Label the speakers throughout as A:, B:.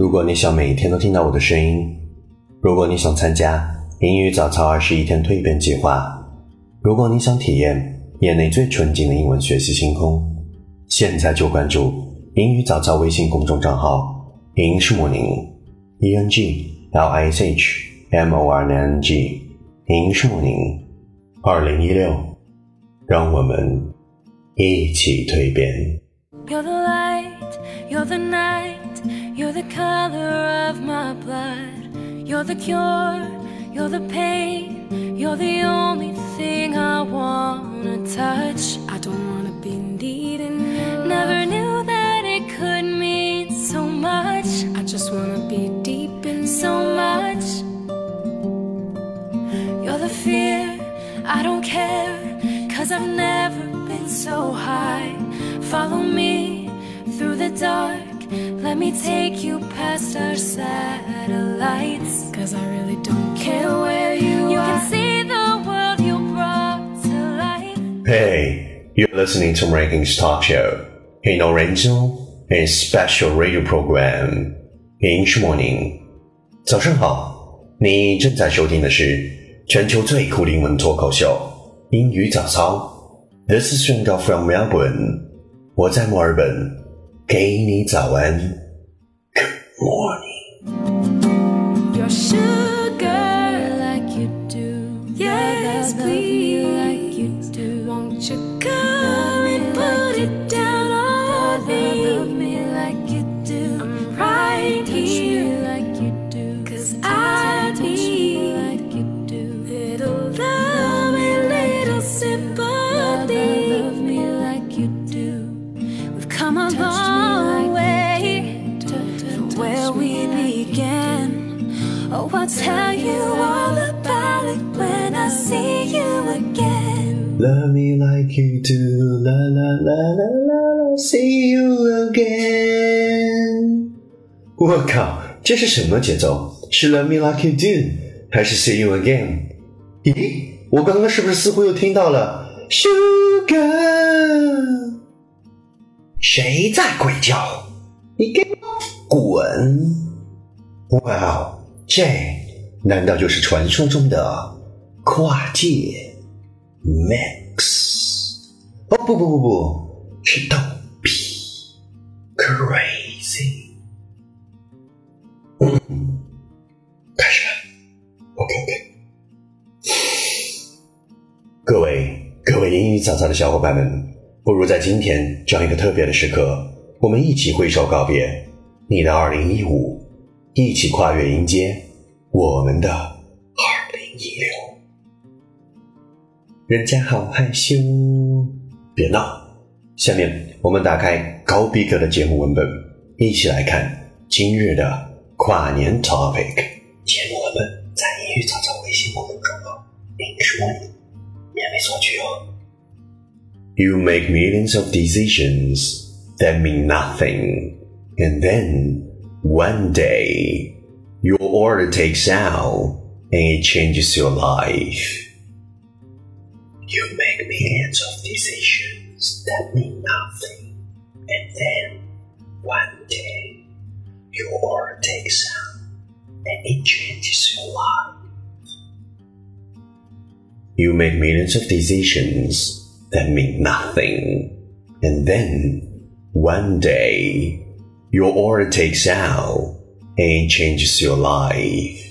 A: 如果你想每天都听到我的声音，如果你想参加英语早操二十一天蜕变计划，如果你想体验业内最纯净的英文学习星空，现在就关注英语早操微信公众账号“英式莫宁 ”，E N G L I S H M O R N G，英式莫宁，二零一六，让我们一起蜕变。
B: You're the light, you're the night, you're the color of my blood. You're the cure, you're the pain, you're the only thing I wanna touch. I don't wanna be needing. Never knew that it could mean so much. I just wanna be deep in so much. You're the fear, I don't care, cause I've never been so high. Follow me through the dark, let me take you past our satellites. Cause I really don't care where you, you are. can see the world you brought to life.
A: Hey, you're listening to Rankings Talk Show, an original and special radio program. English Morning，早上好，你正在收听的是全球最酷的英文脱口秀——英语早操。This is Randall from Melbourne，我在墨尔本， 给你早安。Good morning。
B: Your sugar like you do. Yes, please. Like you do. Won't you come I'll tell you all about it when I see you again.
A: Love me like you do, la la la la la la, see you again。我靠，这是什么节奏？是 Love me like you do，还是 See you again？咦，我刚刚是不是似乎又听到了 Sugar？谁在鬼叫？你给我滚！哇哦，这难道就是传说中的跨界？Max，哦不不不不，是逗比，Crazy。嗯，开始了，OK OK。各位各位英语早早的小伙伴们，不如在今天这样一个特别的时刻，我们一起挥手告别你的二零一五，一起跨越迎接我们的二零一六。人家好害羞，别闹。下面我们打开高逼格的节目文本，一起来看今日的跨年 topic。节目文本在英语早早微信公众账号 English Morning 免费索取哦。You make millions of decisions that mean nothing, and then one day your order takes out and it changes your life. You make millions of decisions that mean nothing, and then one day your order takes out and it changes your life. You make millions of decisions that mean nothing, and then one day your order takes out and it changes your life.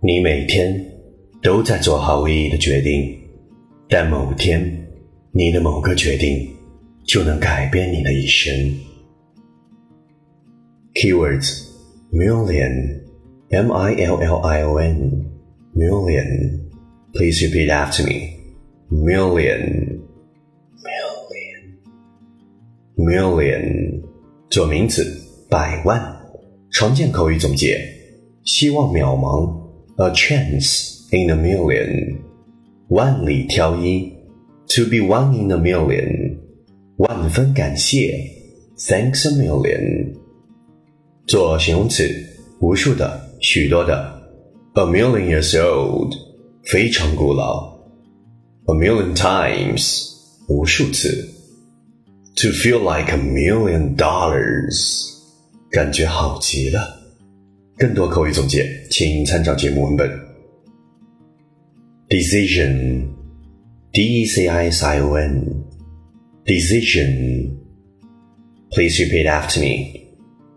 A: 你每天都在做毫无意义的决定，但某天，你的某个决定就能改变你的一生。Keywords: million, M-I-L-L-I-O-N, million. Please repeat after me. Million, million, million. 做名词，百万。常见口语总结：希望渺茫，a chance in a million，万里挑一，to be one in a million，万分感谢，thanks a million。做形容词，无数的，许多的，a million years old，非常古老，a million times，无数次 ，to feel like a million dollars， 感觉好极了。更多口语总结，请参照节目文本。Decision, D E C I S I O N, decision. Please repeat after me.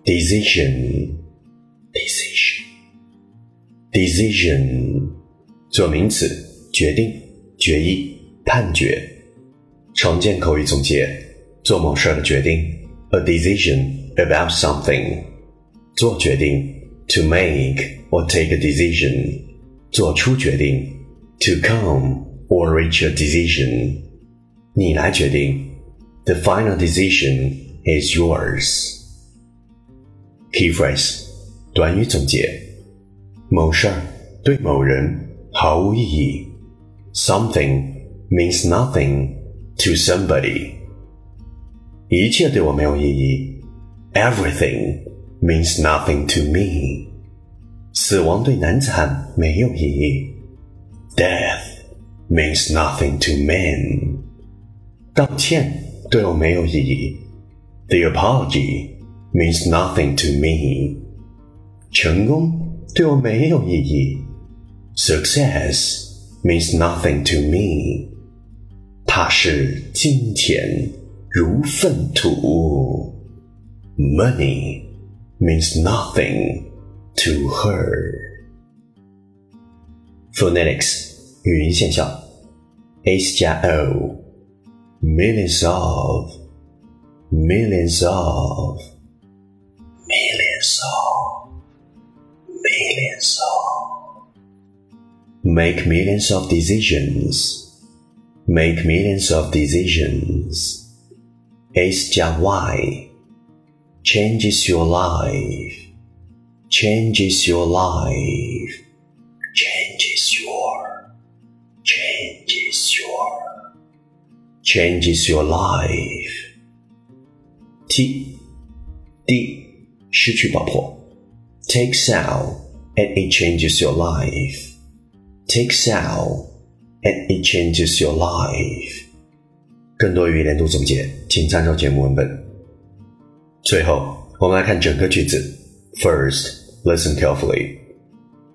A: Decision, decision, decision. 做名词，决定、决议、判决。常见口语总结： 做某事的决定，a decision about something。做决定，to make or take a decision。做出决定，to come or reach a decision。你来决定，the final decision is yours。Key phrase，短语总结：某事儿对某人毫无意义。Something means nothing to somebody. 一切对我没有意义。Everything means nothing to me. 死亡对男子汉没有意义。Death means nothing to men. 道歉对我没有意义。The apology means nothing to me. 成功对我没有意义。Success means nothing to me. 它是金钱如粪土。Money means nothing to her. Phonetics 语音现象，s 加 o millions of millions of millions of millions of make millions of decisions make millions of decisions. S 加 Y changes your life, changes your life, changes your, changes your, changes your life. T D 失去爆破，takes out and it changes your life. Takes out and it changes your life。 更多语言连读总结，请参照节目文本。最后，我们来看整个句子。First, listen carefully.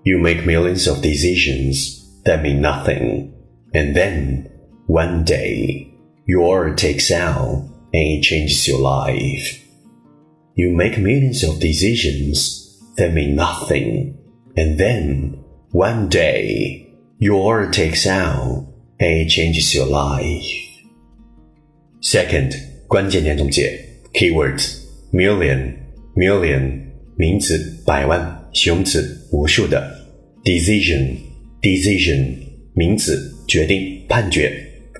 A: You make millions of decisions that mean nothing, and then one day your takes out and it changes your life. You make millions of decisions that mean nothing, and then one day your takes out and changes your life. Second, 关键点总结 keywords million million 名词百万形容词无数的 decision decision 名词决定判决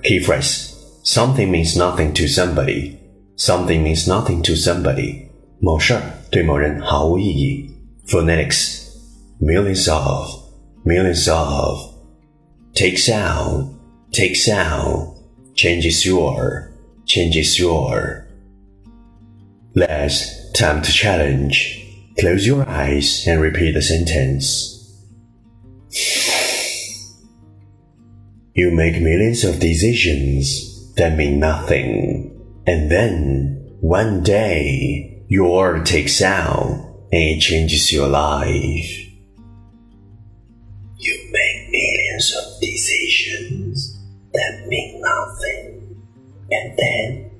A: key phrase something means nothing to somebody something means nothing to somebody 某事儿对某人毫无意义 phonetics millions of millions of takes out, takes out, changes your, Changes your. Last time to challenge. Close your eyes and repeat the sentence. You make millions of decisions that mean nothing, and then one day your takes out and it changes your life. And then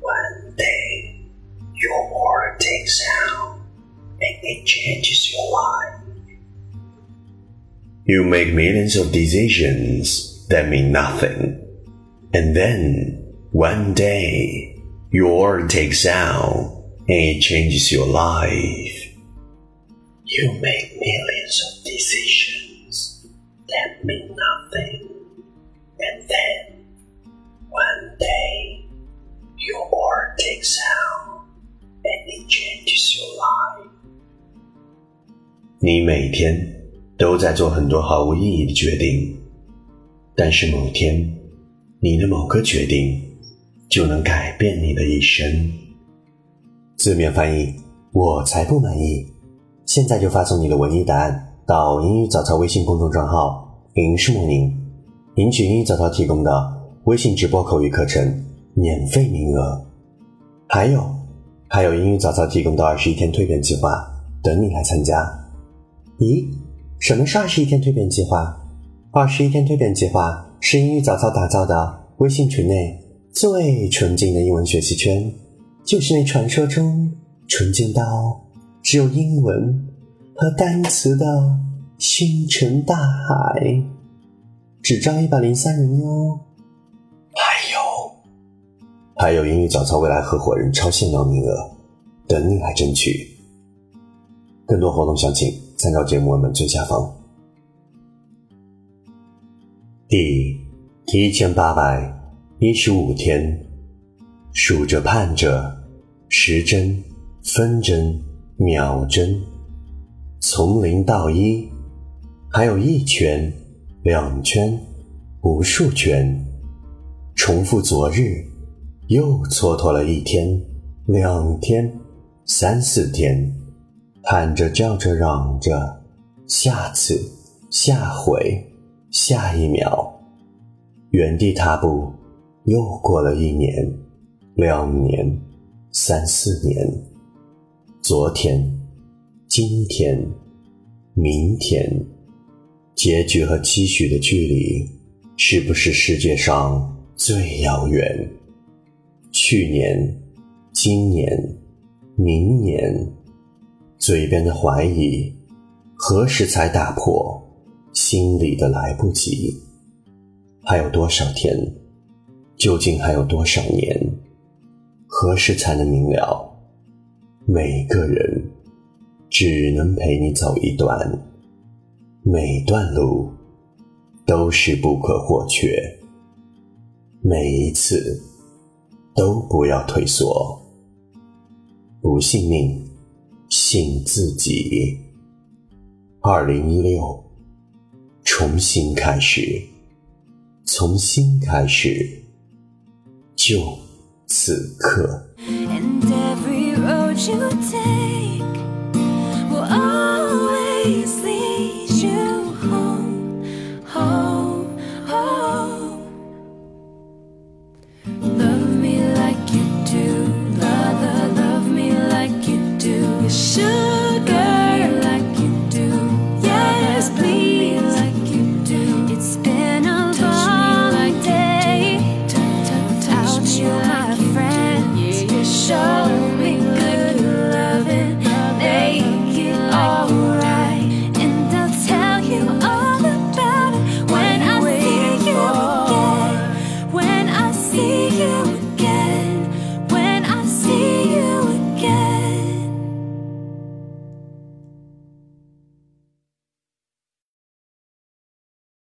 A: one day your order takes out and it changes your life. You make millions of decisions that mean nothing, and then one day your order takes out and it changes your life. You make millions of decisions 你每天都在做很多毫无意义的决定，但是某天，你的某个决定就能改变你的一生。字面翻译：我才不满意。现在就发送你的文艺答案到英语早操微信公众账号“英式梦宁”，领取英语早操提供的微信直播口语课程免费名额。还有，还有英语早操提供的二十一天蜕变计划，等你来参加。咦，什么是二十一天蜕变计划？二十一天蜕变计划是英语早操打造的微信群内最纯净的英文学习圈，就是那传说中纯净到只有英文和单词的星辰大海，只招一百零三人哟。还有，还有英语早操未来合伙人超限量名额，等你来争取。更多活动详情参照节目文本最下方。第一千八百一十五天，数着盼着，时针、分针、秒针，从零到一，还有一圈、两圈、无数圈，重复昨日，又蹉跎了一天、两天、三四天。喊着叫着嚷着，下次，下回，下一秒，原地踏步，又过了一年，两年，三四年，昨天，今天，明天，结局和期许的距离，是不是世界上最遥远？去年，今年，明年。嘴边的怀疑，何时才打破？心里的来不及。还有多少天？究竟还有多少年？何时才能明了？每个人只能陪你走一段，每段路都是不可或缺。每一次都不要退缩，不信命。醒自己。二零一六，重新开始，从新开始，就此刻。
B: And every road you take